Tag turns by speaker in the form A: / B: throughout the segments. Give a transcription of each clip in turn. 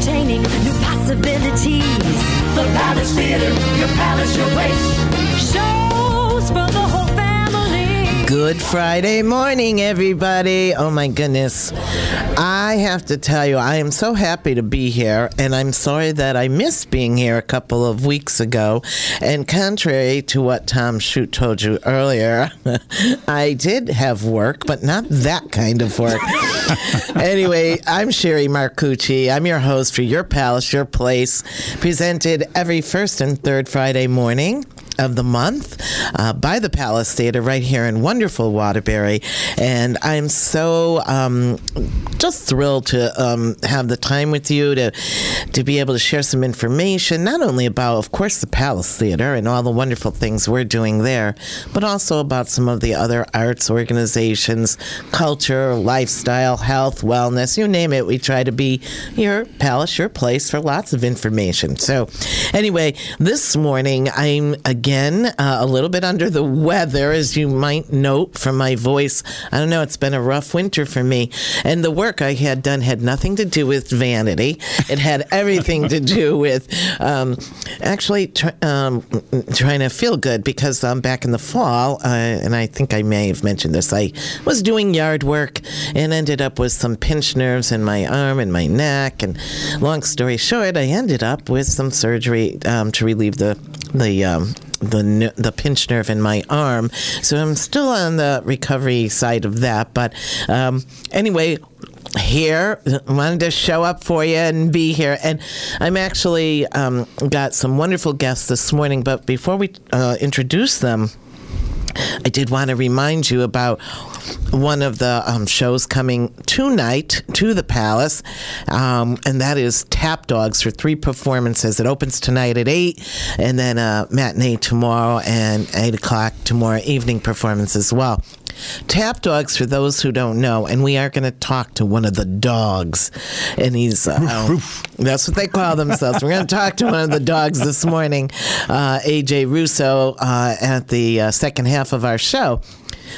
A: entertaining, new possibilities.
B: The Palace Theater, your palace, your place.
A: Shows
C: Good Friday morning, everybody. Oh my goodness. I have to tell you, I am so happy to be here, and I'm sorry that I missed being here a couple of weeks ago. And contrary to what Tom Chute told you earlier, I did have work, but not that kind of work. anyway, I'm Sherry Marcucci. I'm your host for Your Palace, Your Place, presented every first and third Friday morning of the month uh, by the Palace Theater right here in wonderful Waterbury. And I'm so um, just thrilled to um, have the time with you to, to be able to share some information, not only about, of course, the Palace Theater and all the wonderful things we're doing there, but also about some of the other arts organizations, culture, lifestyle, health, wellness, you name it. We try to be your palace, your place for lots of information. So, anyway, this morning I'm again uh, a little bit under the weather, as you might note from my voice. I don't know, it's been a rough winter for me. And the work I had done had nothing to do with vanity, it had everything to do with um, actually um, trying to feel good because um, back in the fall, uh, and I think I may have mentioned this, I was doing yard work and ended up with some pinched nerves in my arm and my neck. And long story short, I ended up with some surgery um, to relieve the the um, the the pinched nerve in my arm. So I'm still on the recovery side of that. But um, anyway, here I wanted to show up for you and be here and i'm actually um, got some wonderful guests this morning but before we uh, introduce them I did want to remind you about one of the um, shows coming tonight to the Palace, um, and that is Tap Dogs for three performances. It opens tonight at 8, and then a matinee tomorrow and 8 o'clock tomorrow evening performance as well. Tap dogs, for those who don't know, and we are going to talk to one of the dogs, and he's uh, oh, that's what they call themselves. We're going to talk to one of the dogs this morning, uh, AJ Russo, uh, at the uh, second half of our show.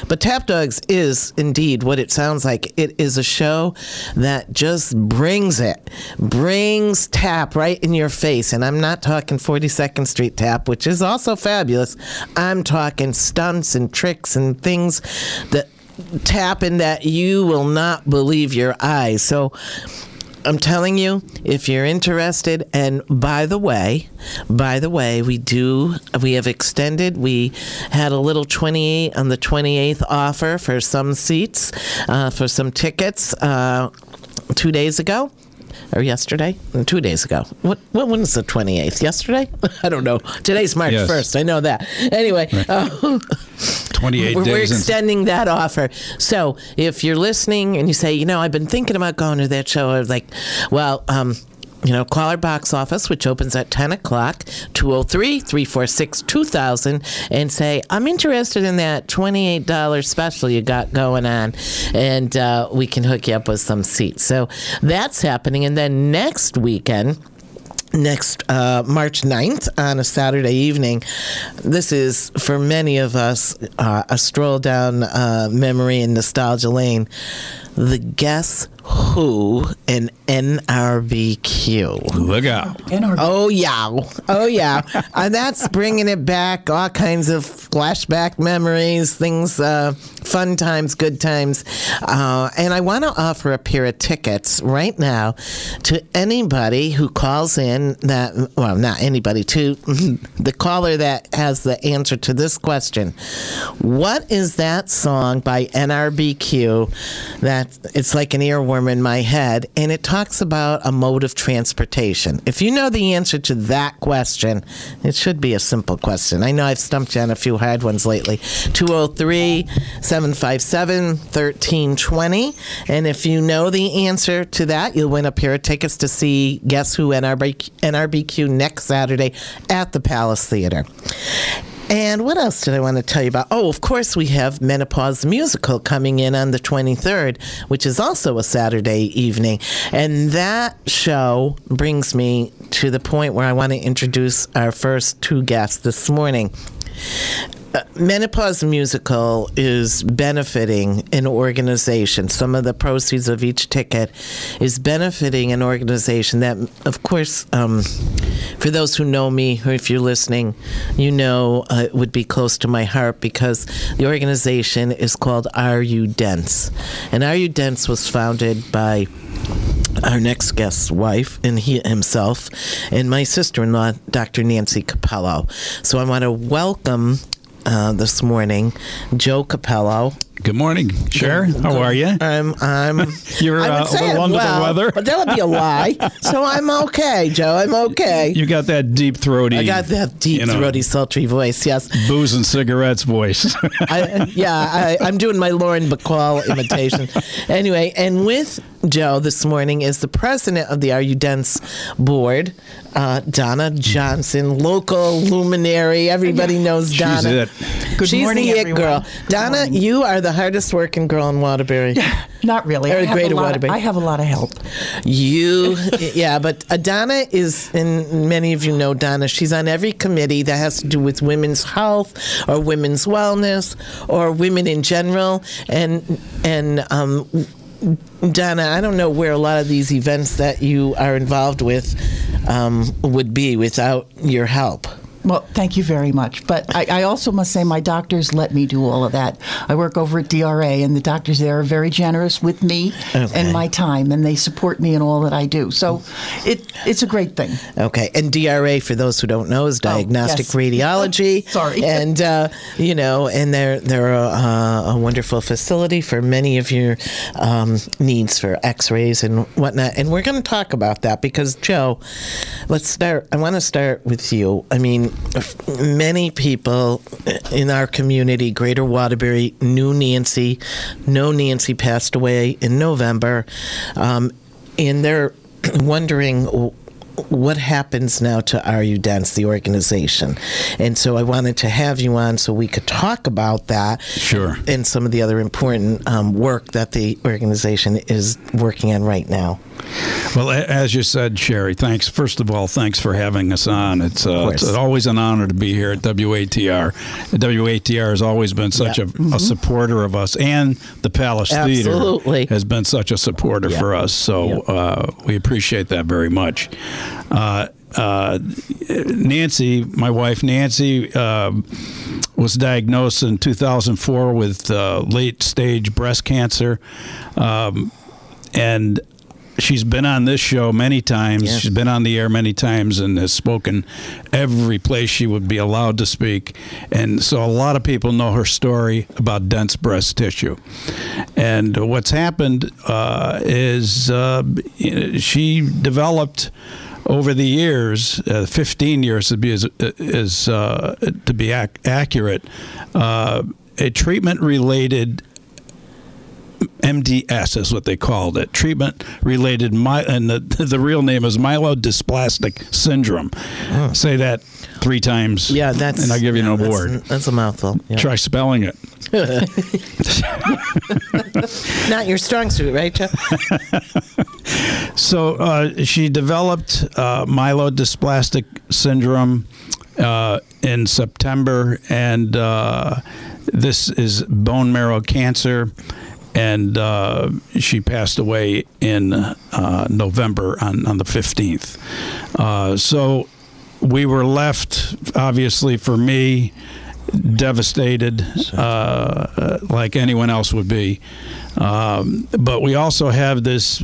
C: But Tap Dogs is indeed what it sounds like. It is a show that just brings it, brings tap right in your face. And I'm not talking 42nd Street tap, which is also fabulous. I'm talking stunts and tricks and things that tap in that you will not believe your eyes. So, I'm telling you, if you're interested, and by the way, by the way, we do, we have extended, we had a little 28 on the 28th offer for some seats, uh, for some tickets uh, two days ago. Or yesterday, two days ago. What? What? When is the twenty eighth? Yesterday? I don't know. Today's March
D: Yes.
C: first. I know that. Anyway, uh,
D: 28
C: we're,
D: days.
C: we're extending that offer. So if you're listening and you say, you know, I've been thinking about going to that show, I was like, well, um, you know, call our box office, which opens at 10 o'clock, 203 346 2000, and say, I'm interested in that $28 special you got going on, and uh, we can hook you up with some seats. So that's happening. And then next weekend, next uh, March 9th on a Saturday evening. This is, for many of us, uh, a stroll down uh, memory and nostalgia lane. The Guess Who in NRBQ.
D: Look out.
C: Oh yeah, oh yeah, and that's bringing it back. All kinds of flashback memories, things, uh, fun times, good times, uh, and I want to offer a pair of tickets right now to anybody who calls in. That well, not anybody. To the caller that has the answer to this question: What is that song by NRBQ that it's like an earworm in my head, and it talks about a mode of transportation. If you know the answer to that question, it should be a simple question. I know I've stumped you on a few hard ones lately. 203 757 1320. And if you know the answer to that, you'll win a pair of tickets to see Guess Who NRB, NRBQ next Saturday at the Palace Theater. And what else did I want to tell you about? Oh, of course, we have Menopause Musical coming in on the 23rd, which is also a Saturday evening. And that show brings me to the point where I want to introduce our first two guests this morning. Menopause Musical is benefiting an organization. Some of the proceeds of each ticket is benefiting an organization that, of course, um, for those who know me, or if you're listening, you know uh, it would be close to my heart because the organization is called Are You Dense? And Are You Dense was founded by our next guest's wife and he himself and my sister-in-law dr nancy cappello so i want to welcome uh, this morning. Joe cappello
D: Good morning, Cher. How are you?
C: I'm. I'm.
D: You're uh, a little
C: I'm
D: under
C: well,
D: the weather.
C: but that would be a lie. So I'm okay, Joe. I'm okay.
D: You got that deep throaty.
C: I got that deep
D: you know,
C: throaty, sultry voice. Yes.
D: booze and cigarettes voice.
C: I, yeah, I, I'm doing my Lauren Bacall imitation. anyway, and with Joe this morning is the president of the Are You Dense board, uh, Donna Johnson, local luminary. Everybody knows Donna.
D: She's
C: Donna.
D: it.
E: Good
C: She's
E: morning,
C: the it girl.
E: Good
C: Donna,
E: morning.
C: you are the hardest working girl in Waterbury.
E: Not really.
C: Or
E: I
C: Greater Waterbury.
E: I have a lot of help.
C: You, yeah, but Donna is, and many of you know Donna, she's on every committee that has to do with women's health or women's wellness or women in general. And, and, um, Donna, I don't know where a lot of these events that you are involved with um, would be without your help.
E: Well, thank you very much. But I, I also must say my doctors let me do all of that. I work over at DRA, and the doctors there are very generous with me
C: Okay.
E: and my time, and they support me in all that I do. So it it's a great thing.
C: Okay, and DRA, for those who don't know, is diagnostic
E: yes.
C: radiology.
E: Sorry.
C: and uh, you know, and they're they're a, a wonderful facility for many of your um, needs for X-rays and whatnot. And we're going to talk about that because Joe, let's start. I want to start with you. I mean, many people in our community, Greater Waterbury, knew Nancy. No, Nancy passed away in November, um, and they're wondering what happens now to Are You Dense, the organization. And so I wanted to have you on so we could talk about that.
D: Sure.
C: And some of the other important um, work that the organization is working on right now.
D: well, as you said, Sherry, thanks. First of all, thanks for having us on. It's, uh, it's always an honor to be here at WATR. WATR has always been such
C: Yeah.
D: a, a supporter of us, and the Palace
C: Absolutely.
D: Theater has been such a supporter
C: Yeah.
D: for us. So
C: Yeah.
D: uh, we appreciate that very much. Uh, uh, Nancy, my wife Nancy, um was diagnosed in 2004 with uh, late stage breast cancer. Um, and she's been on this show many times.
C: Yeah.
D: She's been on the air many times and has spoken every place she would be allowed to speak. And so a lot of people know her story about dense breast tissue. And what's happened uh, is uh, she developed over the years, uh, 15 years to be as, is uh, to be ac- accurate, uh, a treatment related MDS is what they called it. Treatment related, my, and the, the real name is myelodysplastic syndrome. Say that three times.
C: Yeah, that's.
D: And I'll give you
C: yeah,
D: an award.
C: That's, that's a mouthful. Yeah.
D: Try spelling it.
C: Not your strong suit, right, Joe?
D: So uh, she developed uh, myelodysplastic syndrome uh, in September, and uh, this is bone marrow cancer. And uh, she passed away in uh, November on, on the 15th. Uh, so we were left, obviously, for me, devastated, uh, like anyone else would be. Um, but we also have this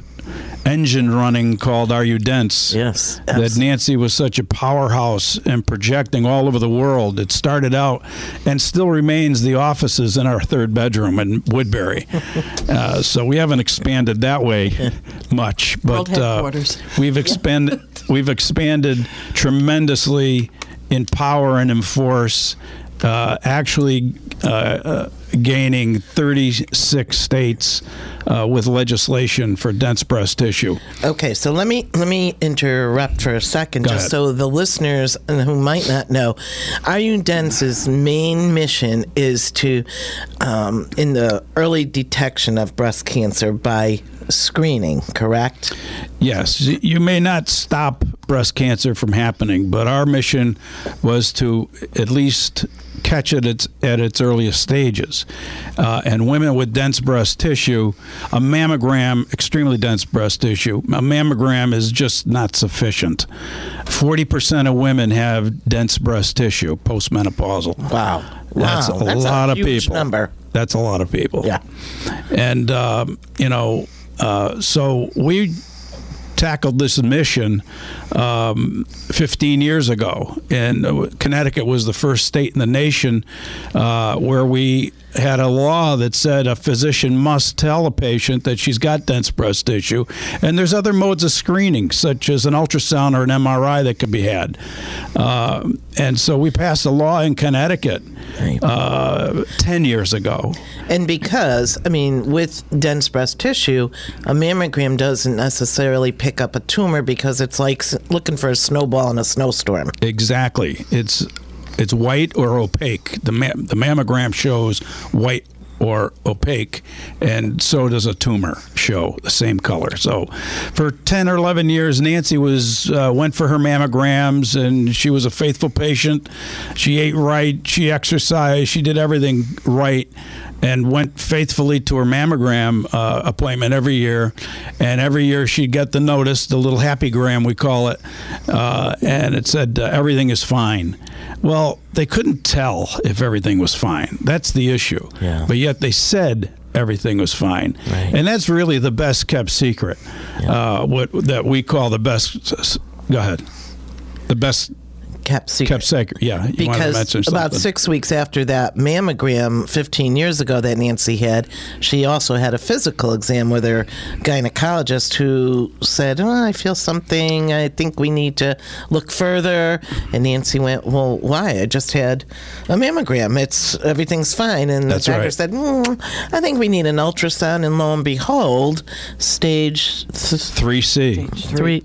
D: engine running called Are You Dense?
C: Yes.
D: That Nancy was such a powerhouse and projecting all over the world. It started out and still remains the offices in our third bedroom in Woodbury. uh, so we haven't expanded that way much, but
E: World headquarters.
D: Uh, we've expanded. we've expanded tremendously in power and in force. Uh, actually, uh, uh, gaining 36 states uh, with legislation for dense breast tissue.
C: Okay, so let me let me interrupt for a second,
D: Go
C: just
D: ahead.
C: so the listeners who might not know, Are You Dense's main mission is to, um, in the early detection of breast cancer by screening, correct?
D: Yes, you may not stop breast cancer from happening, but our mission was to at least catch it at its, at its earliest stages. Uh, and women with dense breast tissue, a mammogram, extremely dense breast tissue, a mammogram is just not sufficient. 40% of women have dense breast tissue postmenopausal.
C: Wow.
D: That's
C: Wow,
D: a
C: that's a
D: lot of
C: huge
D: people.
C: number.
D: That's a lot of people.
C: Yeah.
D: And, um, you know, uh, so we tackled this mission um, 15 years ago. And uh, Connecticut was the first state in the nation uh, where we had a law that said a physician must tell a patient that she's got dense breast tissue. And there's other modes of screening, such as an ultrasound or an MRI that could be had. Uh, and so we passed a law in Connecticut uh, 10 years ago.
C: And because, I mean, with dense breast tissue, a mammogram doesn't necessarily pick up a tumor because it's like looking for a snowball in a snowstorm.
D: Exactly. It's it's white or opaque. The ma- the mammogram shows white or opaque, and so does a tumor show the same color. So, for ten or eleven years, Nancy was uh, went for her mammograms, and she was a faithful patient. She ate right, she exercised, she did everything right. And went faithfully to her mammogram uh, appointment every year, and every year she'd get the notice, the little happy gram we call it, uh, and it said uh, everything is fine. Well, they couldn't tell if everything was fine. That's the issue.
C: Yeah.
D: But yet they said everything was fine,
C: Right.
D: and that's really the best kept secret. Uh, what that we call the best. Go ahead. The best
C: Kept secret.
D: kept secret. Yeah. You wanted to
C: because about
D: something.
C: six weeks after that mammogram 15 years ago that Nancy had, she also had a physical exam with her gynecologist who said, oh, I feel something. I think we need to look further. And Nancy went, Well, why? I just had a mammogram. It's everything's fine. And
D: That's
C: the doctor
D: right.
C: said, "Mm, I think we need an ultrasound. And lo and behold, stage th-
D: 3C,
C: three.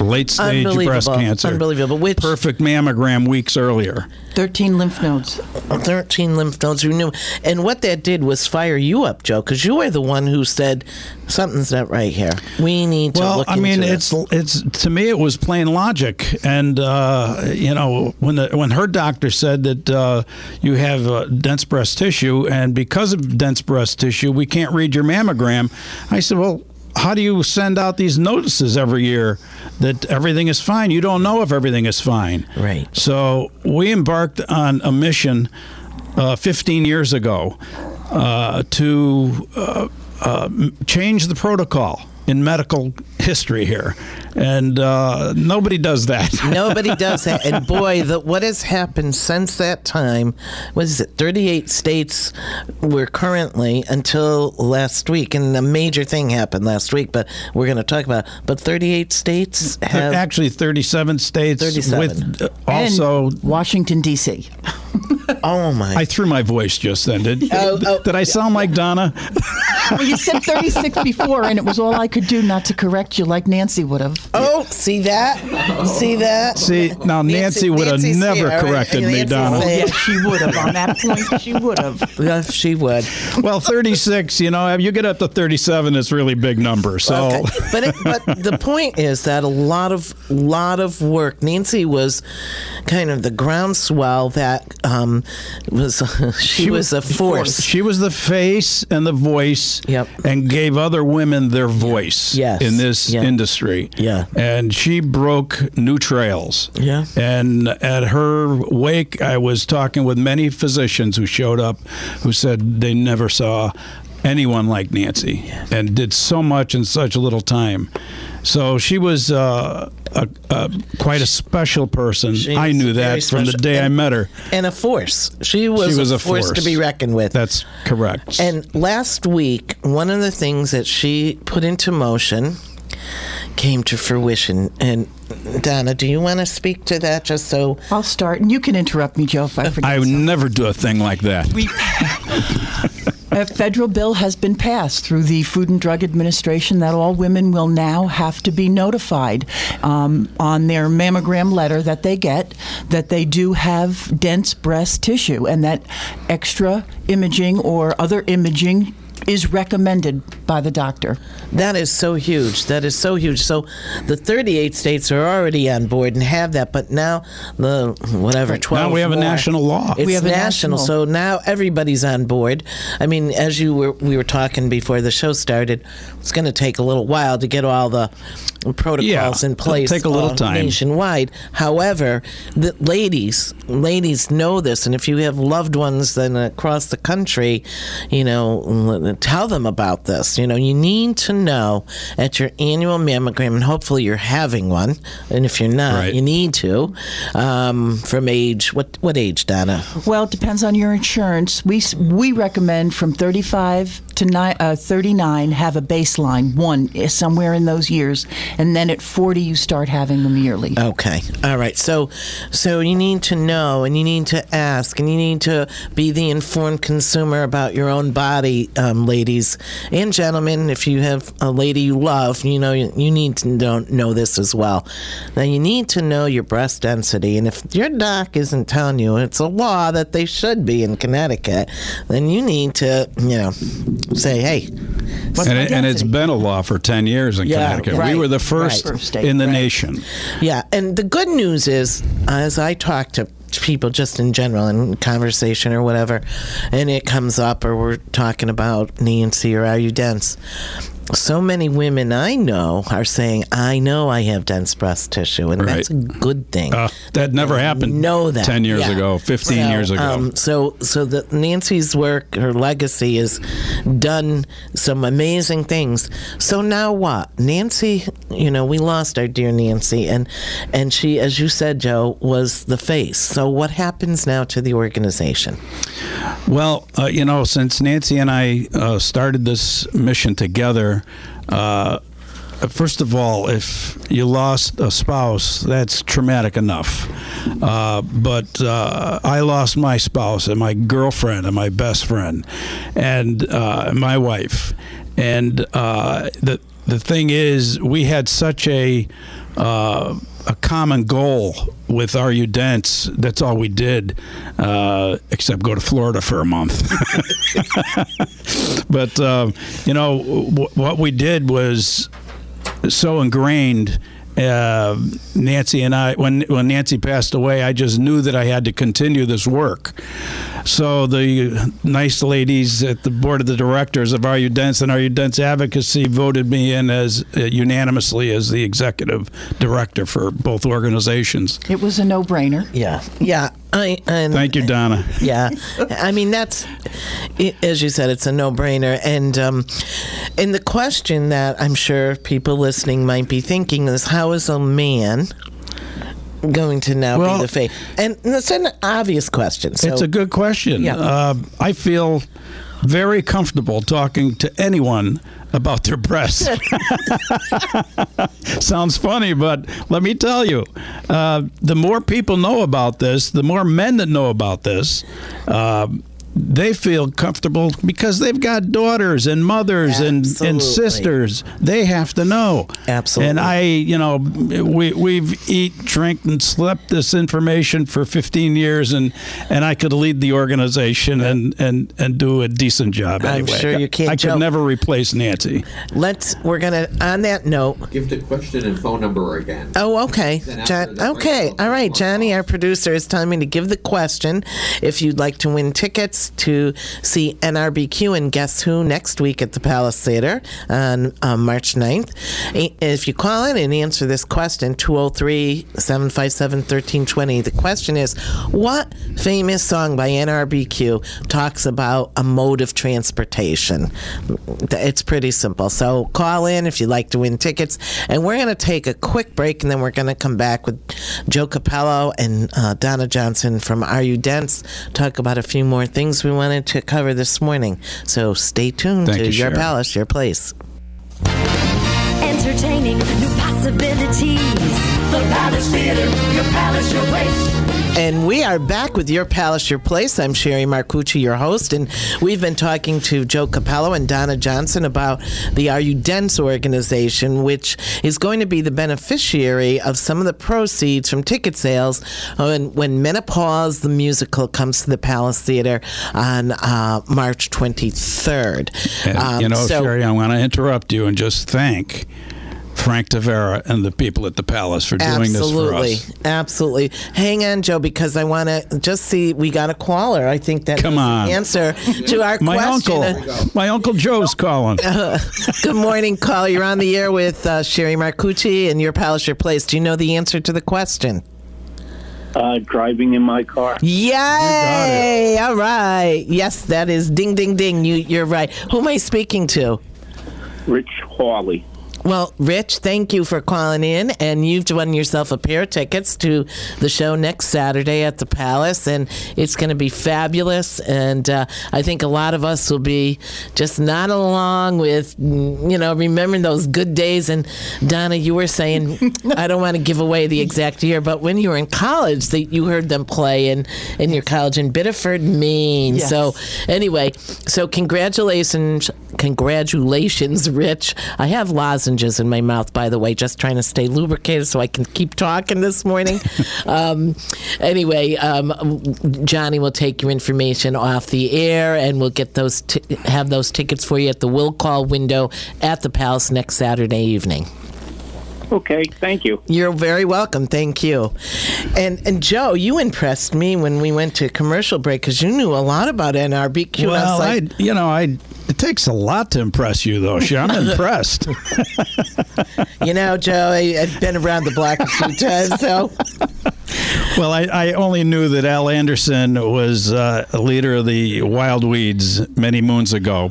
D: Late stage breast cancer.
C: Unbelievable. Which
D: Perfect mammogram weeks earlier.
E: 13 lymph nodes.
C: 13 lymph nodes you knew and what that did was fire you up joe because you were the one who said something's not right here we need to
D: Well,
C: look
D: I mean,
C: into
D: it's
C: this."
D: it's to me it was plain logic, and uh, you know when the when her doctor said that uh, you have uh, dense breast tissue, and because of dense breast tissue, we can't read your mammogram. I said, well. How do you send out these notices every year that everything is fine? You don't know if everything is fine.
C: Right.
D: So we embarked on a mission uh, 15 years ago uh, to uh, uh, change the protocol in medical history here, and uh, nobody does that.
C: Nobody does that. And boy, the, what has happened since that time, what is it, 38 states were currently until last week. And a major thing happened last week, but we're going to talk about it. But 38 states have.
D: Actually, 37 states
C: 37.
D: with uh, also.
E: and Washington, D.C.
C: oh, my.
D: I threw my voice just then. Did,
C: Oh, oh.
D: did I sound like Donna?
E: Well, you said 36 before, and it was all I could do not to correct you like Nancy would have.
C: Oh, see that? See that?
D: See, now Nancy, would have
C: Nancy's
D: never
C: here, right?
D: corrected me,
C: Nancy's
D: Donna.
C: saying-
E: Yes, she would have. On that point, she would have.
C: Yes, she would.
D: Well, 36, you know, you get up to 37, it's a really big number. So.
C: Okay. But it, but the point is that a lot of lot of work. Nancy was kind of the groundswell that um, was she, was a force.
D: She was the face and the voice
C: Yep.
D: and gave other women their voice
C: Yes.
D: in this
C: Yeah.
D: industry.
C: Yeah.
D: And she broke new trails.
C: Yeah.
D: And at her wake, I was talking with many physicians who showed up who said they never saw anyone like Nancy and did so much in such a little time. So she was uh, a, a, quite a special person.
C: She
D: I knew that from the day I met her.
C: and a force. She was,
D: She was
C: a,
D: a
C: force, to be reckoned with.
D: That's correct.
C: And last week, one of the things that she put into motion came to fruition. And Donna, do you want to speak to that just so?
E: I'll start, and you can interrupt me, Joe, if I forget.
D: I would
E: something.
D: never do a thing like that.
E: A federal bill has been passed through the Food and Drug Administration that all women will now have to be notified um, on their mammogram letter that they get that they do have dense breast tissue and that extra imaging or other imaging is recommended by the doctor.
C: That is so huge. That is so huge. So the 38 states are already on board and have that, but now the whatever 12
D: Now we have a national law.
C: It's
E: We have a
C: national,
E: national.
C: so now everybody's on board. I mean, as you were we were talking before the show started, it's going to take a little while to get all the protocols
D: Yeah,
C: in place
D: take a little
C: uh,
D: time.
C: nationwide. However, the ladies ladies know this, and if you have loved ones then across the country, you know, tell them about this. You know, you need to know at your annual mammogram, and hopefully you're having one. And if you're not,
D: Right.
C: you need to. Um, from age what what age, Donna?
E: Well, it depends on your insurance. We we recommend from 35 to ni- uh, 39 have a baseline one somewhere in those years, and then at 40 you start having them yearly.
C: Okay. All right. So, so you need to know, and you need to ask, and you need to be the informed consumer about your own body, um, ladies and gentlemen. If you have a lady you love, you know you, you need to know, know this as well. Now, you need to know your breast density, and if your doc isn't telling you it's a law that they should be in Connecticut, then you need to, you know, say, hey,
D: and, it, and it's been a law for 10 years in
C: Yeah,
D: Connecticut.
C: right,
D: we were the first
C: right.
E: First
D: in the
E: right.
D: nation.
C: Yeah, and the good news is, as I talk to people just in general in conversation or whatever, and it comes up or we're talking about Nancy or are you dense? So many women I know are saying, I know I have dense breast tissue, and that's a good thing.
D: Uh, that never happened
C: know that
D: 10 years
C: yeah.
D: ago, 15
C: So,
D: years ago.
C: Um, so, so that Nancy's work, her legacy, has done some amazing things. So now what? Nancy, you know, we lost our dear Nancy, and and she, as you said, Joe, was the face. So what happens now to the organization?
D: Well, uh, you know, since Nancy and I uh, started this mission together, uh, first of all, if you lost a spouse, that's traumatic enough. Uh, but uh, I lost my spouse and my girlfriend and my best friend and uh, my wife. And uh, the the thing is, we had such a uh, a common goal with Are You Dense. That's all we did, uh, except go to Florida for a month. but um, you know w- what we did was so ingrained. Uh, Nancy and I, when when Nancy passed away, I just knew that I had to continue this work. So the nice ladies at the board of the directors of Are You Dense and Are You Dense Advocacy voted me in as uh, unanimously as the executive director for both organizations.
E: It was a no-brainer.
C: Yeah, yeah. I and
D: Thank you, Donna.
C: yeah i mean that's i as you said it's a no-brainer and um and the question that i'm sure people listening might be thinking is how is a man going to now
D: Well-
C: be the face and it's an obvious question so
D: It's a good question.
C: Yeah.
D: Uh, I feel very comfortable talking to anyone about their breasts. Sounds funny, but let me tell you, uh, the more people know about this, the more men that know about this. Uh, they feel comfortable because they've got daughters and mothers and,
C: Absolutely.
D: and sisters. They have to know.
C: Absolutely.
D: And I, you know, we we've eat, drink, and slept this information for 15 years, and and I could lead the organization and and and do a decent job.
C: I'm
D: Anyway,
C: sure you can,
D: I
C: Joe.
D: could never replace Nancy.
C: let's we're gonna on that note
F: Give the question and phone number again.
C: Oh, okay. John, okay. All right. Johnny, our producer, is telling me to give the question. If you'd like to win tickets to see NRBQ and Guess Who next week at the Palace Theater on um, March 9th, if you call in and answer this question, 203 757 1320, the question is What famous song by NRBQ talks about a mode of transportation? It's pretty simple. So call in if you'd like to win tickets. And we're going to take a quick break and then we're going to come back with Joe Cappello and uh, Donna Johnson from Are You Dense, talk about a few more things we wanted to cover this morning. So stay tuned
D: Thank
C: to
D: you,
C: Your
D: Sharon.
C: Palace, Your Place.
A: Entertaining new possibilities.
B: The Palace Theater, your palace, your place.
C: And we are back with Your Palace, Your Place. I'm Sherry Marcucci, your host, and we've been talking to Joe Cappello and Donna Johnson about the Are You Dense organization, which is going to be the beneficiary of some of the proceeds from ticket sales when, when Menopause, the musical, comes to the Palace Theater on uh, March 23rd.
D: And,
C: Um,
D: you know,
C: so-
D: Sherry, I want to interrupt you and just thank Frank Tavera and the people at the Palace for doing
C: Absolutely,
D: this for us.
C: absolutely. Hang on, Joe, because I want to just see. We got a caller. I think that
D: Come
C: is the
D: on.
C: answer to our
D: My
C: question.
D: uncle, my uncle Joe's calling.
C: Good morning, caller. You're on the air with uh, Sherry Marcucci and your palace, your place. Do you know the answer to the question?
G: uh, driving in my car.
C: Yay! All right. Yes, that is ding, ding, ding. You, you're right. Who am I speaking to?
G: Rich Hawley.
C: Well, Rich, thank you for calling in, and you've won yourself a pair of tickets to the show next Saturday at the Palace, and it's going to be fabulous. And uh, I think a lot of us will be just not along with, you know, remembering those good days. And Donna, you were saying, I don't want to give away the exact year, but when you were in college, that you heard them play in in your college in Biddeford, Maine.
E: Yes.
C: So anyway, so congratulations, congratulations, Rich. I have lozenges in my mouth, by the way, just trying to stay lubricated so I can keep talking this morning. um, anyway, um, Johnny will take your information off the air, and we'll get those t- have those tickets for you at the will call window at the Palace next Saturday evening.
G: Okay, thank you.
C: You're very welcome. Thank you. And and Joe, you impressed me when we went to commercial break because you knew a lot about NRBQ. and I was
D: Well, I, you know, I. It takes a lot to impress you, though. Sherry. I'm impressed.
C: You know, Joe, I, I've been around the block a few times, so
D: Well, I, I only knew that Al Anderson was uh, a leader of the Wild Weeds many moons ago,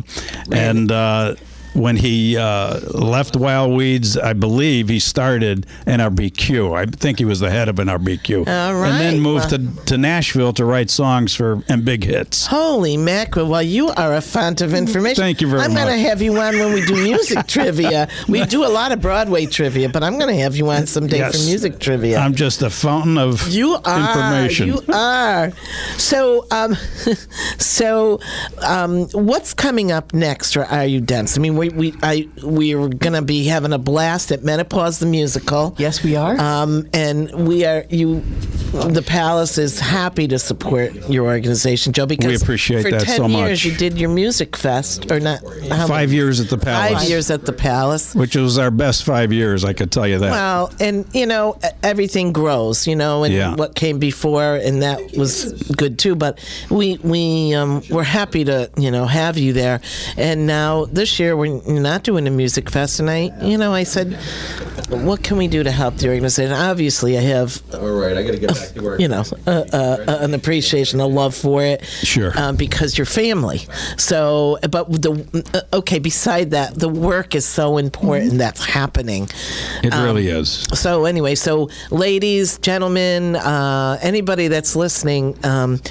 D: and uh, when he uh, left Wild Weeds, I believe he started NRBQ. I think he was the head of NRBQ,
C: All
D: and then
C: right.
D: moved to, to Nashville to write songs for and big hits.
C: holy mackerel! Well, you are a font of information.
D: Thank you very much.
C: I'm going to have you on when we do music trivia. We do a lot of Broadway trivia, but I'm going to have you on someday
D: Yes.
C: for music trivia.
D: I'm just a fountain of
C: You are.
D: information.
C: You are. So, um, so, um, what's coming up next? Or are you dense? I mean, we we I we're gonna be having a blast at Menopause the musical.
E: Yes, we are.
C: Um, and we are you. The Palace is happy to support your organization, Joe. Because we
D: appreciate
C: for
D: that
C: ten
D: so
C: years
D: much.
C: you did your music fest, or not? How
D: Five
C: many?
D: years at the Palace.
C: Five years at the Palace.
D: Which was our best five years, I could tell you that.
C: Well, and you know, everything grows, you know, and
D: Yeah.
C: what came before, and that was good too. But we we um, we're happy to you know have you there. And now this year we're not doing a music fest, and I you know I said, what can we do to help the organization? Obviously, I have
F: All right, I got to get back to work.
C: you know, uh, uh, an appreciation, a love for it.
D: Sure.
C: Uh, because you're family. So, but the uh, okay. Beside that, the work is so important that's happening.
D: it
C: um,
D: really is.
C: So anyway, so ladies, gentlemen, uh, anybody that's listening, um,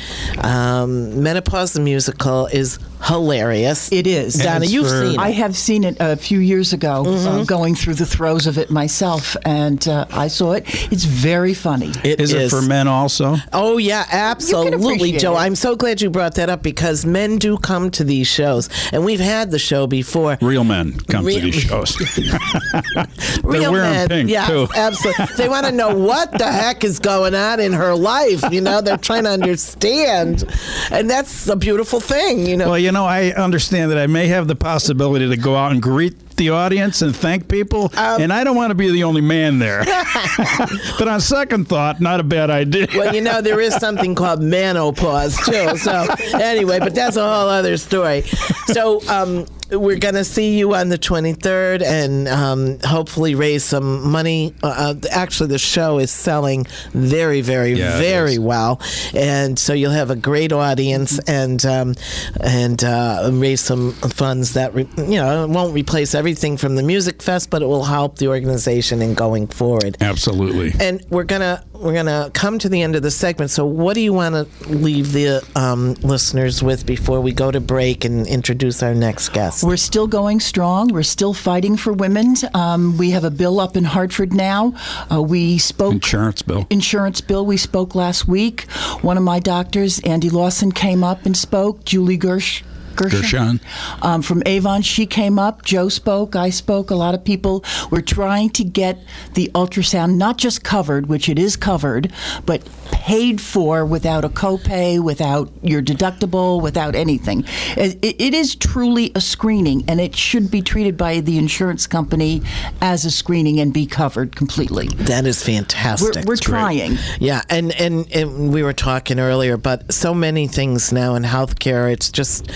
C: um, Menopause the musical is hilarious.
E: It is.
C: Donna, you've
D: for-
C: seen
E: I have seen it a few years ago,
C: Mm-hmm.
E: uh, going through the throes of it myself, and uh, I saw it. It's very funny.
C: It
D: Is it for men also?
C: Oh yeah, absolutely, Joe.
E: it.
C: I'm so glad you brought that up because men do come to these shows, and we've had the show before.
D: Real men come
C: Real-
D: to these shows.
C: Real
D: wearing
C: men,
D: pink,
C: yes,
D: too.
C: absolutely. They want to know what the heck is going on in her life. You know, they're trying to understand, and that's a beautiful thing. You know,
D: well, you know, I understand that I may have the possibility to go out and greet the audience and thank people,
C: Um,
D: and I don't want to be the only man there. but on second thought, not a bad idea.
C: Well, you know, there is something called menopause too. So anyway, but that's a whole other story. So um, we're going to see you on the 23rd and um, hopefully raise some money. Uh, uh, actually, the show is selling very, very,
D: Yeah,
C: very well, and so you'll have a great audience and um, and uh, raise some funds that re- you know won't replace everything from the music fest, but it will help the organization in going forward
D: Absolutely.
C: and we're gonna we're gonna come to the end of the segment. So, what do you want to leave the um, listeners with before we go to break and introduce our next guest?
E: We're still going strong. We're still fighting for women. Um, we have a bill up in Hartford now. Uh, we spoke
D: Insurance bill.
E: insurance bill. We spoke last week. One of my doctors, Andy Lawson, came up and spoke. Julie Gersh.
D: Gershon.
E: Um, from Avon, she came up. Joe spoke. I spoke. A lot of people were trying to get the ultrasound not just covered, which it is covered, but paid for without a copay, without your deductible, without anything. It, it is truly a screening, and it should be treated by the insurance company as a screening and be covered completely.
C: That is fantastic.
E: We're, we're trying.
C: Yeah, and, and and we were talking earlier, but so many things now in healthcare. It's just,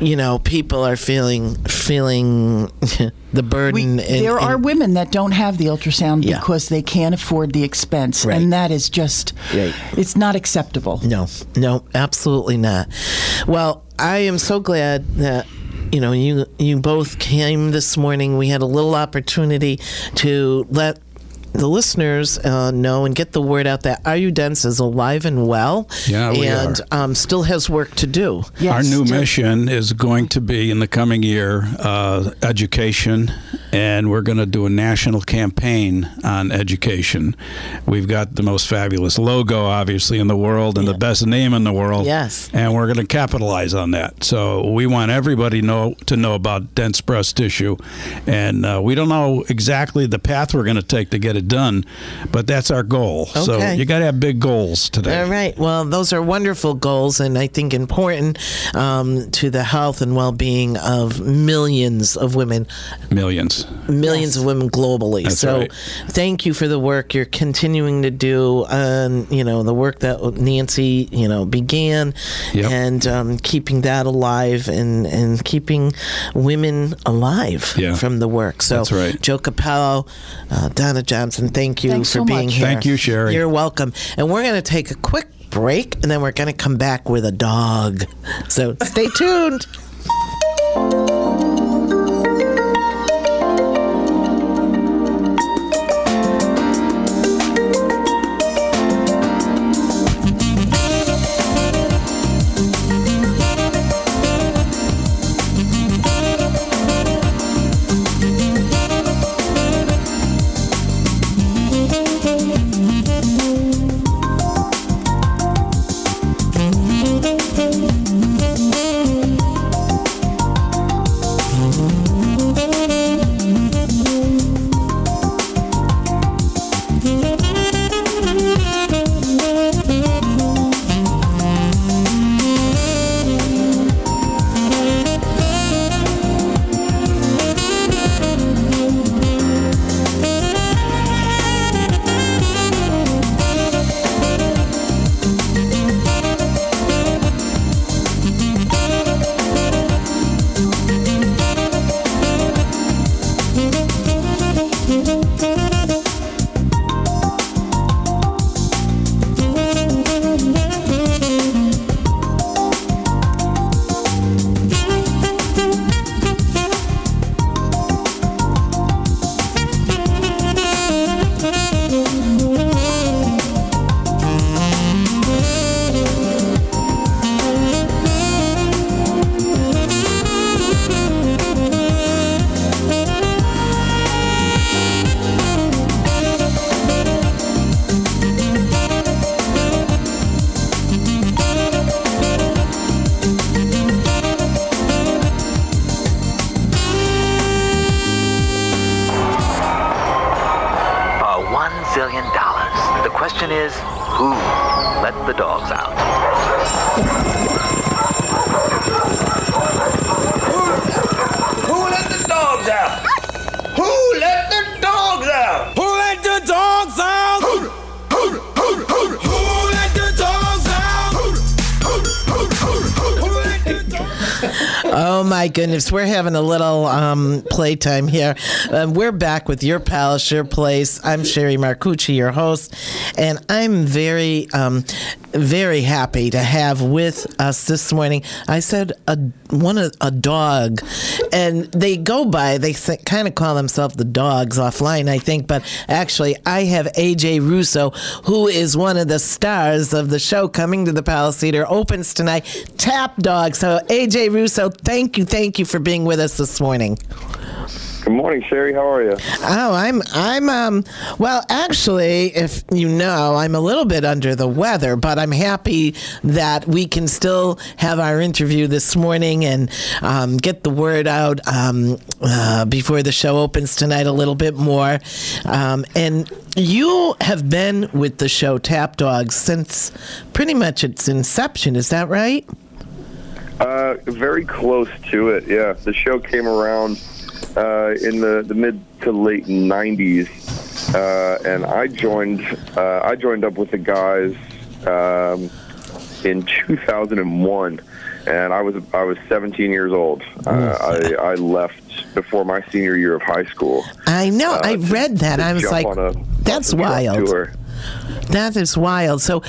C: you know, people are feeling feeling the burden.
E: We,
C: in-
E: there are women that don't have the ultrasound
C: Yeah.
E: because they can't afford the expense,
C: Right.
E: and that is just,
C: Right.
E: it's not acceptable.
C: No, no, absolutely not. Well, I am so glad that you know you you both came this morning. We had a little opportunity to let the listeners uh, know and get the word out that Are You Dense is alive and well,
D: Yeah, we
C: and
D: are.
C: Um, still has work to do.
E: Yes,
D: Our new
E: to-
D: mission is going to be in the coming year uh, education, and we're going to do a national campaign on education. We've got the most fabulous logo, obviously, in the world, and the best name in the world.
C: Yes.
D: and we're going to capitalize on that. So we want everybody know to know about dense breast tissue, and uh, we don't know exactly the path we're going to take to get it done, but that's our goal. So you got to have big goals today.
C: All right. Well, those are wonderful goals, and I think important um, to the health and well-being of millions of women,
D: Millions.
C: millions of women globally.
D: That's
C: so,
D: right.
C: thank you for the work you're continuing to do, and you know the work that Nancy, you know, began,
D: Yep.
C: and um, keeping that alive and and keeping women alive
D: Yeah.
C: from the work. So,
D: That's right.
C: Joe Cappello, uh, Donna Johnson, thank you
E: Thanks
C: for
E: so
C: being
E: much.
C: here.
D: Thank you, Sherry.
C: You're welcome. And we're going to take a quick break and then we're going to come back with a dog. So stay tuned.
H: Question is, who let the dogs out?
C: Oh my goodness, we're having a little um, playtime here. Um, we're back with your palace, your place. I'm Sherry Marcucci, your host, and I'm very, um, very happy to have with us this morning. I said a one a, a dog, and they go by they kind of call themselves the dogs offline, I think, but actually I have AJ Russo, who is one of the stars of the show coming to the Palace Theater, opens tonight. Tap Dog. So AJ Russo, thank you, thank you for being with us this morning.
I: Good morning, Sherry. How are you?
C: Oh, I'm I'm um well actually if you know, I'm a little bit under the weather, but I'm happy that we can still have our interview this morning and um, get the word out um, uh, before the show opens tonight a little bit more. Um, and you have been with the show Tap Dogs since pretty much its inception, is that right?
I: Uh, very close to it. Yeah, the show came around uh, in the, the mid to late '90s, uh, and I joined. Uh, I joined up with the guys um, in 2001, and I was I was 17 years old. Uh, I, I left before my senior year of high school.
C: I know. I read that. I was like,
I: a
C: that's
I: bus and truck
C: wild.
I: tour.
C: That is wild. So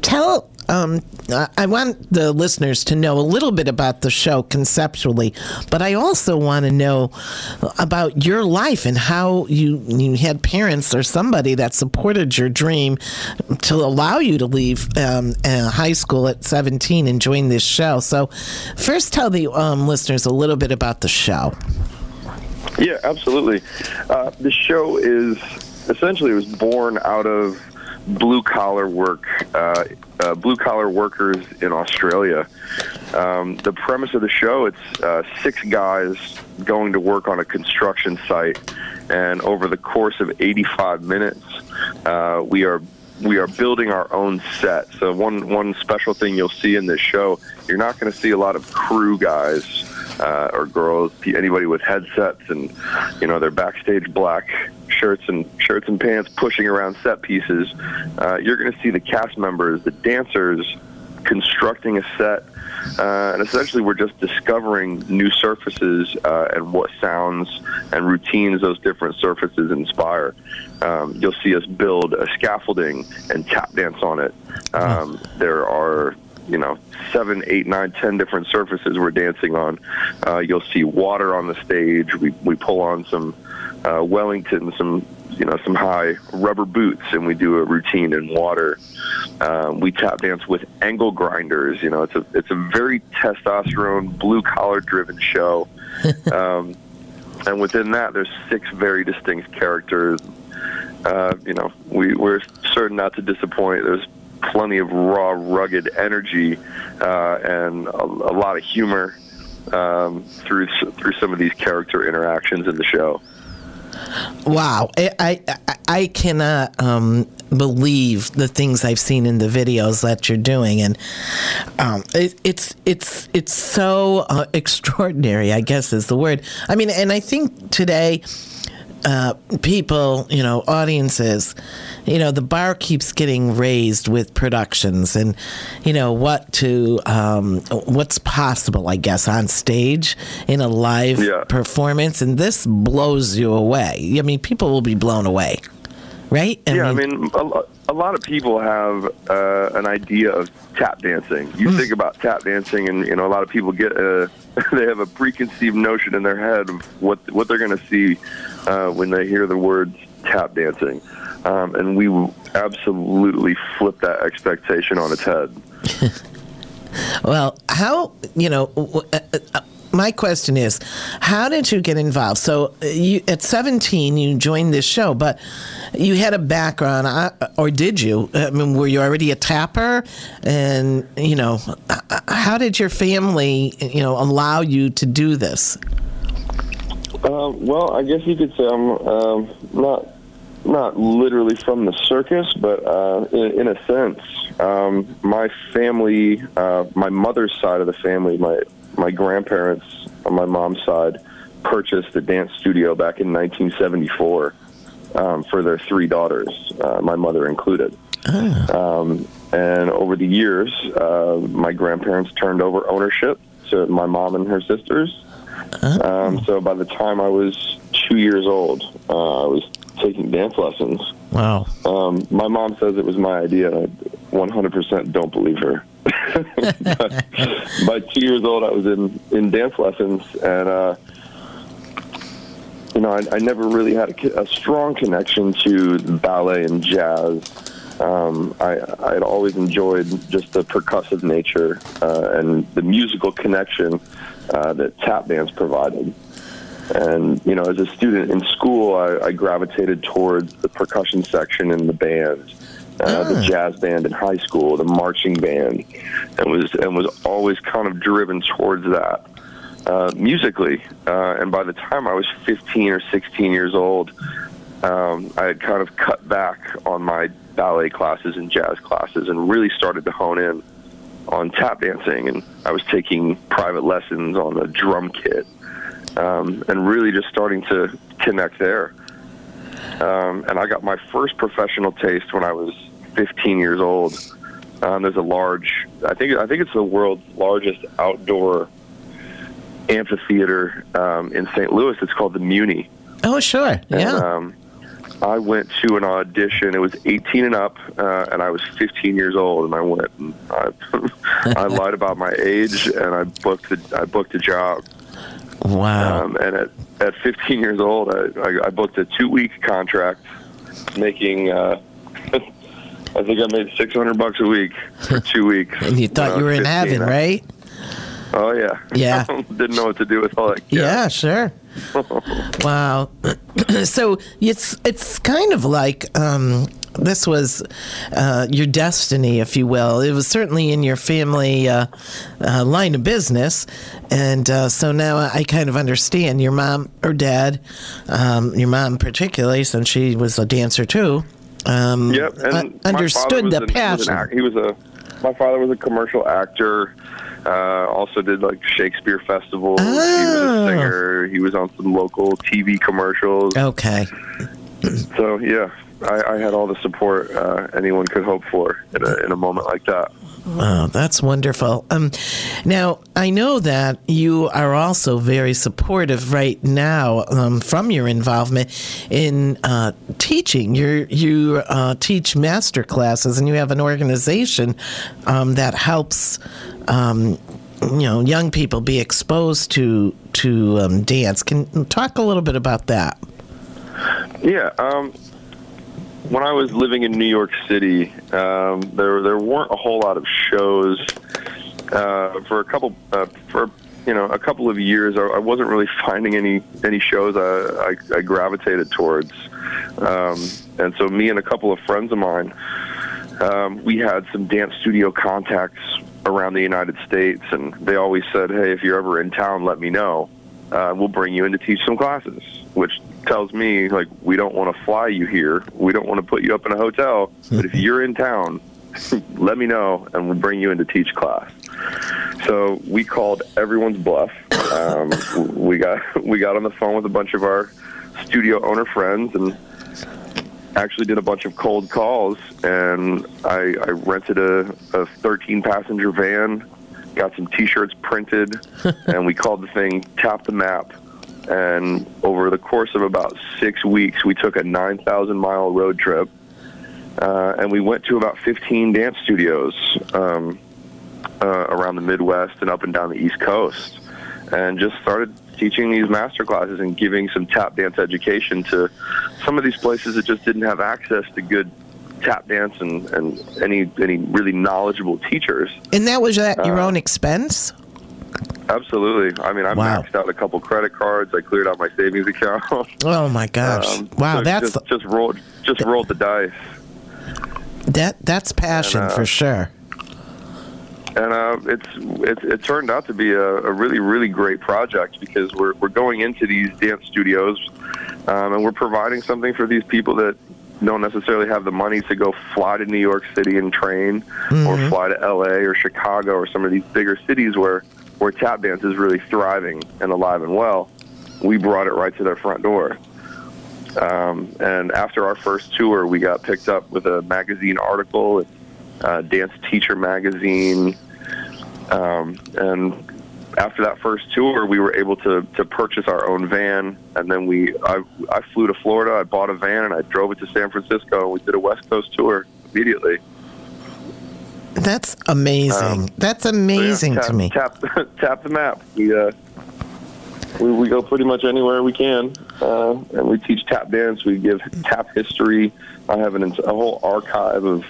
C: tell um, I- want the listeners to know a little bit about the show conceptually, but I also want to know about your life and how you you had parents or somebody that supported your dream to allow you to leave um, uh, high school at 17 and join this show. So, first, tell the um, listeners a little bit about the show.
I: Yeah, absolutely. Uh, the show is essentially it was born out of blue collar work, uh, uh, blue collar workers in Australia. Um, the premise of the show it's uh, six guys going to work on a construction site, and over the course of 85 minutes, uh, we are we are building our own set. So one one special thing you'll see in this show, you're not going to see a lot of crew guys uh, or girls, anybody with headsets and you know their backstage black shirts and shirts and pants pushing around set pieces. Uh, you're going to see the cast members, the dancers, constructing a set. Uh, and essentially, we're just discovering new surfaces uh, and what sounds and routines those different surfaces inspire. Um, you'll see us build a scaffolding and tap dance on it. Um, there are you know seven, eight, nine, ten different surfaces we're dancing on. Uh, you'll see water on the stage. We we pull on some uh, Wellington, some you know some high rubber boots, and we do a routine in water. Um, we tap dance with angle grinders. You know, it's a it's a very testosterone, blue collar driven show. um, and within that, there's six very distinct characters. Uh, you know, we, we're certain not to disappoint. There's plenty of raw, rugged energy uh, and a, a lot of humor um, through through some of these character interactions in the show.
C: Wow, I I, I- cannot um, believe the things I've seen in the videos that you're doing, and um, it, it's it's it's so uh, extraordinary. I guess is the word. I mean, and I think today. Uh, people, you know, audiences, you know, the bar keeps getting raised with productions and, you know, what to, um, what's possible, I guess, on stage in a live
I: Yeah.
C: performance. And this blows you away. I mean, people will be blown away, right?
I: yeah, I mean, a, a lot of people have uh, an idea of tap dancing. You think about tap dancing, and you know, a lot of people get a they have a preconceived notion in their head of what what they're going to see uh, when they hear the words tap dancing, um, and we absolutely flip that expectation on its head.
C: Well, how you know? w- uh, uh, My question is, how did you get involved? So, uh, you at seventeen, you joined this show, but you had a background, uh, or did you? I mean, were you already a tapper? And you know, how did your family, you know, allow you to do this?
I: Um, well, I guess you could say I'm um, not not literally from the circus, but uh, in, in a sense, um, my family, uh, my mother's side of the family, my my grandparents on my mom's side, purchased a dance studio back in 1974 um, for their three daughters, uh, my mother included. Um, and over the years, uh, my grandparents turned over ownership to my mom and her sisters. Um, so by the time I was two years old, uh, I was taking dance lessons.
C: Wow.
I: Um, my mom says it was my idea. I 100% don't believe her. But by two years old, I was in, in dance lessons, and uh, you know, I, I never really had a, a strong connection to ballet and jazz. Um, I I had always enjoyed just the percussive nature uh, and the musical connection uh, that tap dance provided. And you know, as a student in school, I, I gravitated towards the percussion section in the band, uh, the jazz band in high school, the marching band, and was and was always kind of driven towards that uh, musically. Uh, and by the time I was 15 or 16 years old, um, I had kind of cut back on my ballet classes and jazz classes and really started to hone in on tap dancing. And I was taking private lessons on the drum kit um, and really just starting to connect there. Um, and I got my first professional taste when I was 15 years old. Um, there's a large, I think, I think it's the world's largest outdoor amphitheater um, in St. Louis. It's called the Muny.
C: Oh, sure.
I: And,
C: Yeah.
I: um, I went to an audition. It was 18 and up, uh, and I was 15 years old. And I went and I, I lied about my age, and I booked the, I booked a job.
C: Wow.
I: Um, and at, at 15 years old, I, I, I booked a two week contract, making. Uh, I think I made 600 bucks a week for two weeks.
C: and you thought you were
I: was
C: in
I: 15.
C: heaven, right?
I: Oh yeah.
C: Yeah.
I: Didn't know what to do with all that.
C: Yeah, sure. wow. so it's it's kind of like um, this was uh, your destiny, if you will. It was certainly in your family uh, uh, line of business, and uh, so now I kind of understand your mom or dad, um, your mom particularly, since she was a dancer too. Um,
I: Yep, and
C: understood the
I: an-
C: passion.
I: an He was a. My father was a commercial actor. Uh, also did like Shakespeare festivals. He was
C: Oh.
I: a singer. He was on some local TV commercials.
C: Okay.
I: So yeah, I, I had all the support uh, anyone could hope for in a, in a moment like that.
C: Wow, that's wonderful. Um, now, I know that you are also very supportive right now um, from your involvement in uh, teaching. you you uh, teach master classes, and you have an organization um, that helps. Um, you know, young people be exposed to to um, dance. Can you talk a little bit about that?
I: Yeah. Um, when I was living in New York City, um, there there weren't a whole lot of shows uh, for a couple uh, for you know a couple of years. I, I wasn't really finding any any shows I, I, I gravitated towards, um, and so me and a couple of friends of mine, um, we had some dance studio contacts around the United States, and they always said, "Hey, if you're ever in town, let me know. Uh, we'll bring you in to teach some classes." Which tells me, like, we don't want to fly you here. We don't want to put you up in a hotel. But if you're in town, let me know, and we'll bring you in to teach class. So we called everyone's bluff. Um, we got we got on the phone with a bunch of our studio owner friends and actually did a bunch of cold calls. And I, I rented a, a 13 passenger van, got some T-shirts printed, and we called the thing "Tap the Map." And over the course of about six weeks, we took a 9,000 mile road trip, uh, and we went to about 15 dance studios. Um, uh, around the Midwest and up and down the East Coast, and just started teaching these master classes and giving some tap dance education to some of these places that just didn't have access to good tap dance and, and any any really knowledgeable teachers.
C: And that was at your
I: Uh,
C: own expense.
I: Absolutely. I mean, I
C: Wow.
I: maxed out a couple credit cards. I cleared out my savings account.
C: Oh my gosh!
I: Um,
C: wow,
I: so
C: that's
I: just, just rolled just rolled the dice.
C: that that's passion
I: And, uh,
C: for sure.
I: and uh, it's it, it turned out to be a, a really really great project because we're we're going into these dance studios um, and we're providing something for these people that don't necessarily have the money to go fly to New York City and train or fly to LA or Chicago or some of these bigger cities where where tap dance is really thriving and alive and well. We brought it right to their front door. Um, and after our first tour, we got picked up with a magazine article, uh, Dance Teacher magazine, um, and after that first tour, we were able to to purchase our own van, and then we I I flew to Florida. I bought a van and I drove it to San Francisco, and we did a West Coast tour immediately.
C: That's amazing.
I: Um,
C: That's
I: So, yeah,
C: amazing
I: tap,
C: to me.
I: Tap tap the map. We uh, we, we go pretty much anywhere we can, uh, and we teach tap dance. We give tap history. I have an, a whole archive of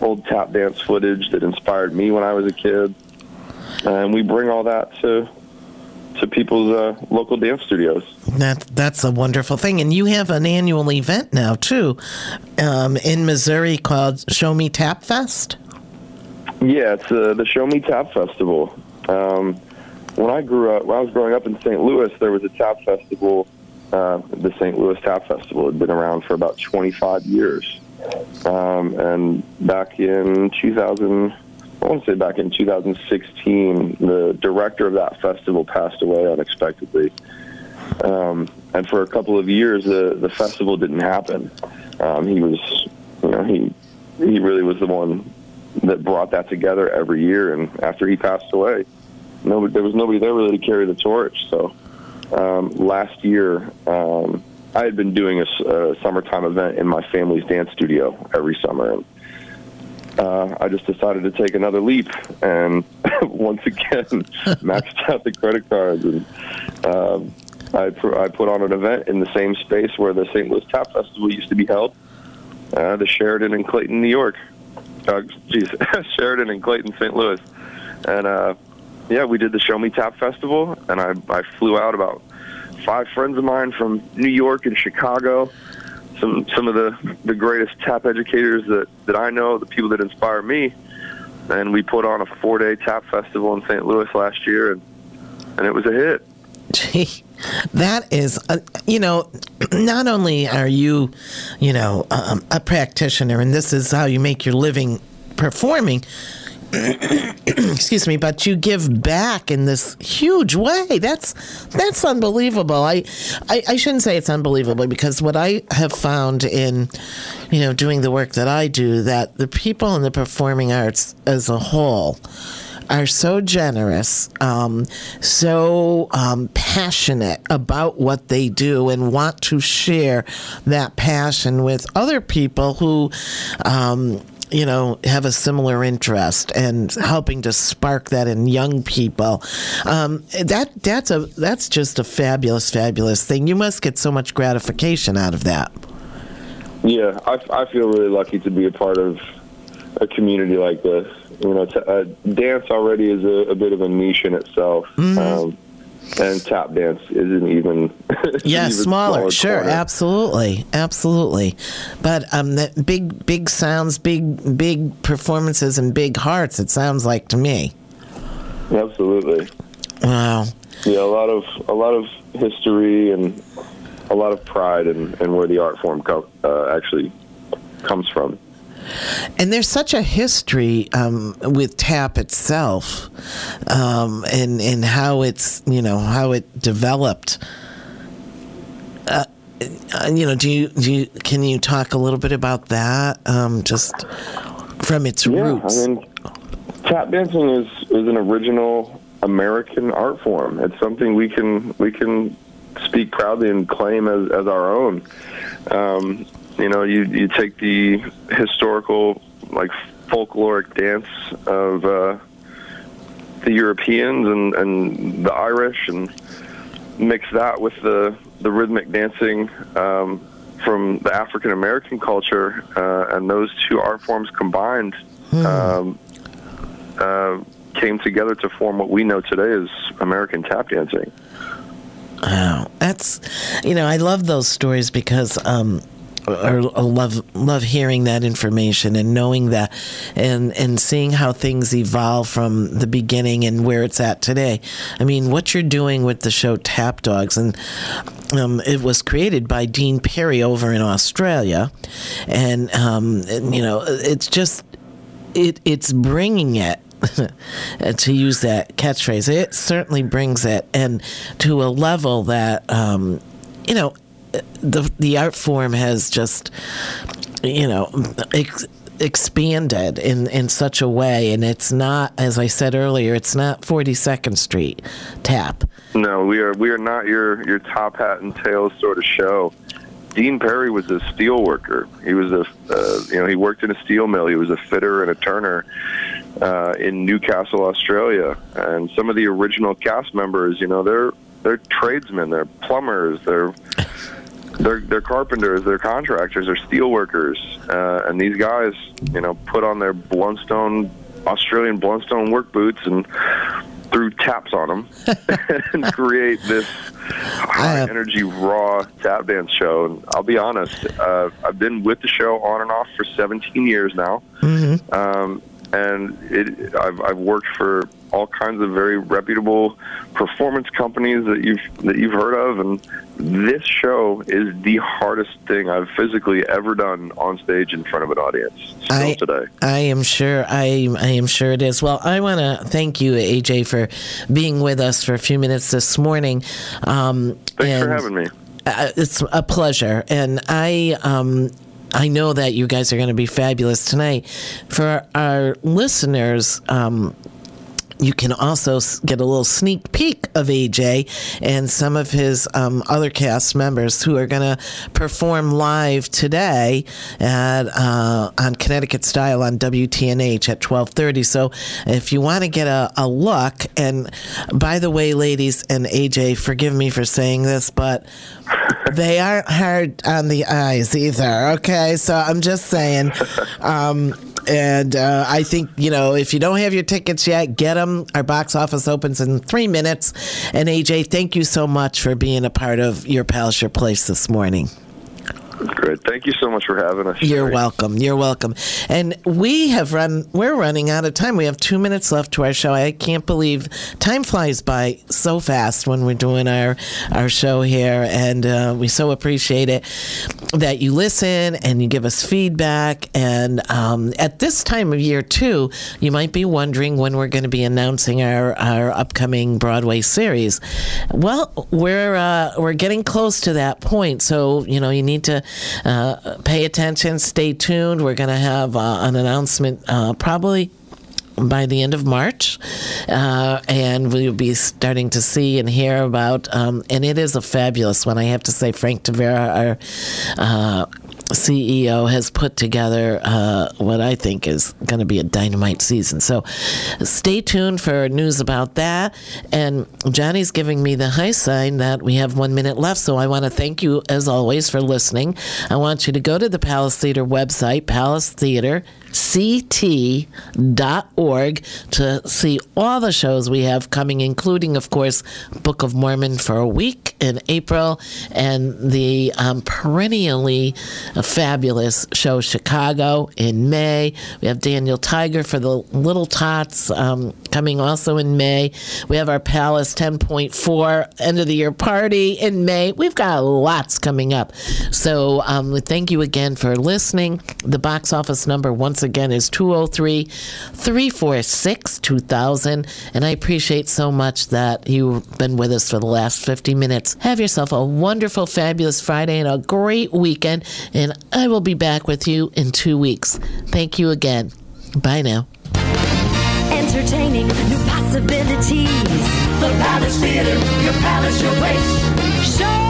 I: old tap dance footage that inspired me when I was a kid, and we bring all that to to people's uh, local dance studios.
C: That that's a wonderful thing, and you have an annual event now too, um, in Missouri called Show Me Tap Fest.
I: Yeah, it's uh, the Show Me Tap Festival. Um, when I grew up, when I was growing up in St. Louis, there was a tap festival. Uh, the St. Louis Tap Festival had been around for about 25 years. Um, and back in 2000, I want to say back in 2016, the director of that festival passed away unexpectedly. Um, and for a couple of years, the the festival didn't happen. Um, he was, you know, he he really was the one that brought that together every year. And after he passed away, nobody, there was nobody there really to carry the torch. So um, last year, um, I had been doing a summertime event in my family's dance studio every summer. And uh, I just decided to take another leap and once again maxed out the credit cards and um, I, pr- I put on an event in the same space where the St. Louis Tap Festival used to be held, uh, the Sheraton in Clayton, New York. Uh, geez, Sheraton and Clayton, St. Louis, and uh, yeah, we did the Show Me Tap Festival, and I I flew out about five friends of mine from New York and Chicago, some some of the the greatest tap educators that that I know, the people that inspire me, and we put on a four day tap festival in St. Louis last year, and and it was a hit.
C: Gee, that is, uh, you know, not only are you, you know, um, a practitioner, and this is how you make your living performing. excuse me, but you give back in this huge way. That's that's unbelievable. I, I I shouldn't say it's unbelievable because what I have found in, you know, doing the work that I do, that the people in the performing arts as a whole are so generous, um, so um, passionate about what they do, and want to share that passion with other people who. Um, you know, have a similar interest and helping to spark that in young people. Um, that that's a that's just a fabulous, fabulous thing. You must get so much gratification out of that.
I: Yeah, I, I feel really lucky to be a part of a community like this. You know, t- uh, dance already is a, a bit of a niche in itself, um, and tap dance isn't even.
C: Yeah,
I: even
C: smaller, sure,
I: corner.
C: absolutely, absolutely. But um, that big, big sounds, big, big performances, and big hearts. It sounds like to me.
I: Absolutely.
C: Wow.
I: Yeah, a lot of a lot of history and a lot of pride in, in where the art form co- uh, actually comes from.
C: And there's such a history um, with tap itself, um, and and how it's you know how it developed. Uh, uh, you know, do you do you, can you talk a little bit about that? Um, just from its
I: Yeah,
C: roots.
I: I mean, tap dancing is is an original American art form. It's something we can we can speak proudly and claim as as our own. Um, you know, you you take the historical like folkloric dance of uh, the Europeans and and the Irish and mix that with the the rhythmic dancing um, from the African American culture, uh, and those two art forms combined um, uh, came together to form what we know today as American tap dancing.
C: Wow, that's you know I love those stories because um, I love love hearing that information and knowing that and and seeing how things evolve from the beginning and where it's at today. I mean, what you're doing with the show Tap Dogs and um, it was created by Dein Perry over in Australia, and, um, and you know it's just it it's bringing it to use that catchphrase it certainly brings it and to a level that um, you know the the art form has just you know ex- expanded in, in such a way, and it's not, as I said earlier, it's not 42nd Street tap.
I: No, we are we are not your your top hat and tails sort of show. Dein Perry was a steel worker. He was a uh, you know he worked in a steel mill. He was a fitter and a turner uh, in Newcastle, Australia. And some of the original cast members, you know, they're they're tradesmen, they're plumbers, they're they're they're carpenters, they're contractors, they're steel workers, uh, and these guys, you know, put on their Blundstone Australian Blundstone work boots and threw taps on them and create this high energy raw tap dance show. And I'll be honest, uh, I've been with the show on and off for 17 years now. Um, and it, I've, I've worked for all kinds of very reputable performance companies that you've that you've heard of, and this show is the hardest thing I've physically ever done on stage in front of an audience. Still
C: I,
I: today.
C: I am sure. I I am sure it is. Well, I want to thank you, AJ, for being with us for a few minutes this morning. Um,
I: Thanks for having me.
C: Uh, it's a pleasure, and I um, I know that you guys are going to be fabulous tonight. For our listeners. Um, you can also get a little sneak peek of AJ and some of his um, other cast members who are going to perform live today at uh, on Connecticut Style on WTNH at twelve thirty. So if you want to get a, a look, and by the way, ladies and AJ, forgive me for saying this, but they aren't hard on the eyes either. Okay, so I'm just saying. Um, and uh, I think you know if you don't have your tickets yet, get them. Our box office opens in three minutes. And AJ, thank you so much for being a part of your pals your place this morning.
I: Great. Thank you so much for having us.
C: You're welcome. You're welcome. And we have run. We're running out of time. We have two minutes left to our show. I can't believe time flies by so fast when we're doing our our show here, and uh, we so appreciate it that you listen and you give us feedback. And um, at this time of year too, you might be wondering when we're going to be announcing our our upcoming Broadway series. Well, we're uh, we're getting close to that point, so you know you need to pay attention, stay tuned. We're going to have uh, an announcement uh, probably by the end of March, uh, and we'll be starting to see and hear about. Um, and it is a fabulous one. I have to say, Frank Tavera, our uh, CEO, has put together uh, what I think is going to be a dynamite season. So, stay tuned for news about that. And Johnny's giving me the high sign that we have one minute left. So, I want to thank you as always for listening. I want you to go to the Palace Theater website, Palace Theater ct.org to see all the shows we have coming, including, of course, Book of Mormon for a week in April and the um, perennially fabulous show Chicago in May. We have Daniel Tiger for the Little Tots um, coming also in May. We have our Palace 10.4 end of the year party in May. We've got lots coming up. So um, thank you again for listening. The box office number, once again, is 203 346 2000. And I appreciate so much that you've been with us for the last 50 minutes. Have yourself a wonderful, fabulous Friday and a great weekend. And I will be back with you in two weeks. Thank you again. Bye now.
A: Entertaining new possibilities. The Palace Theater, your palace, your whole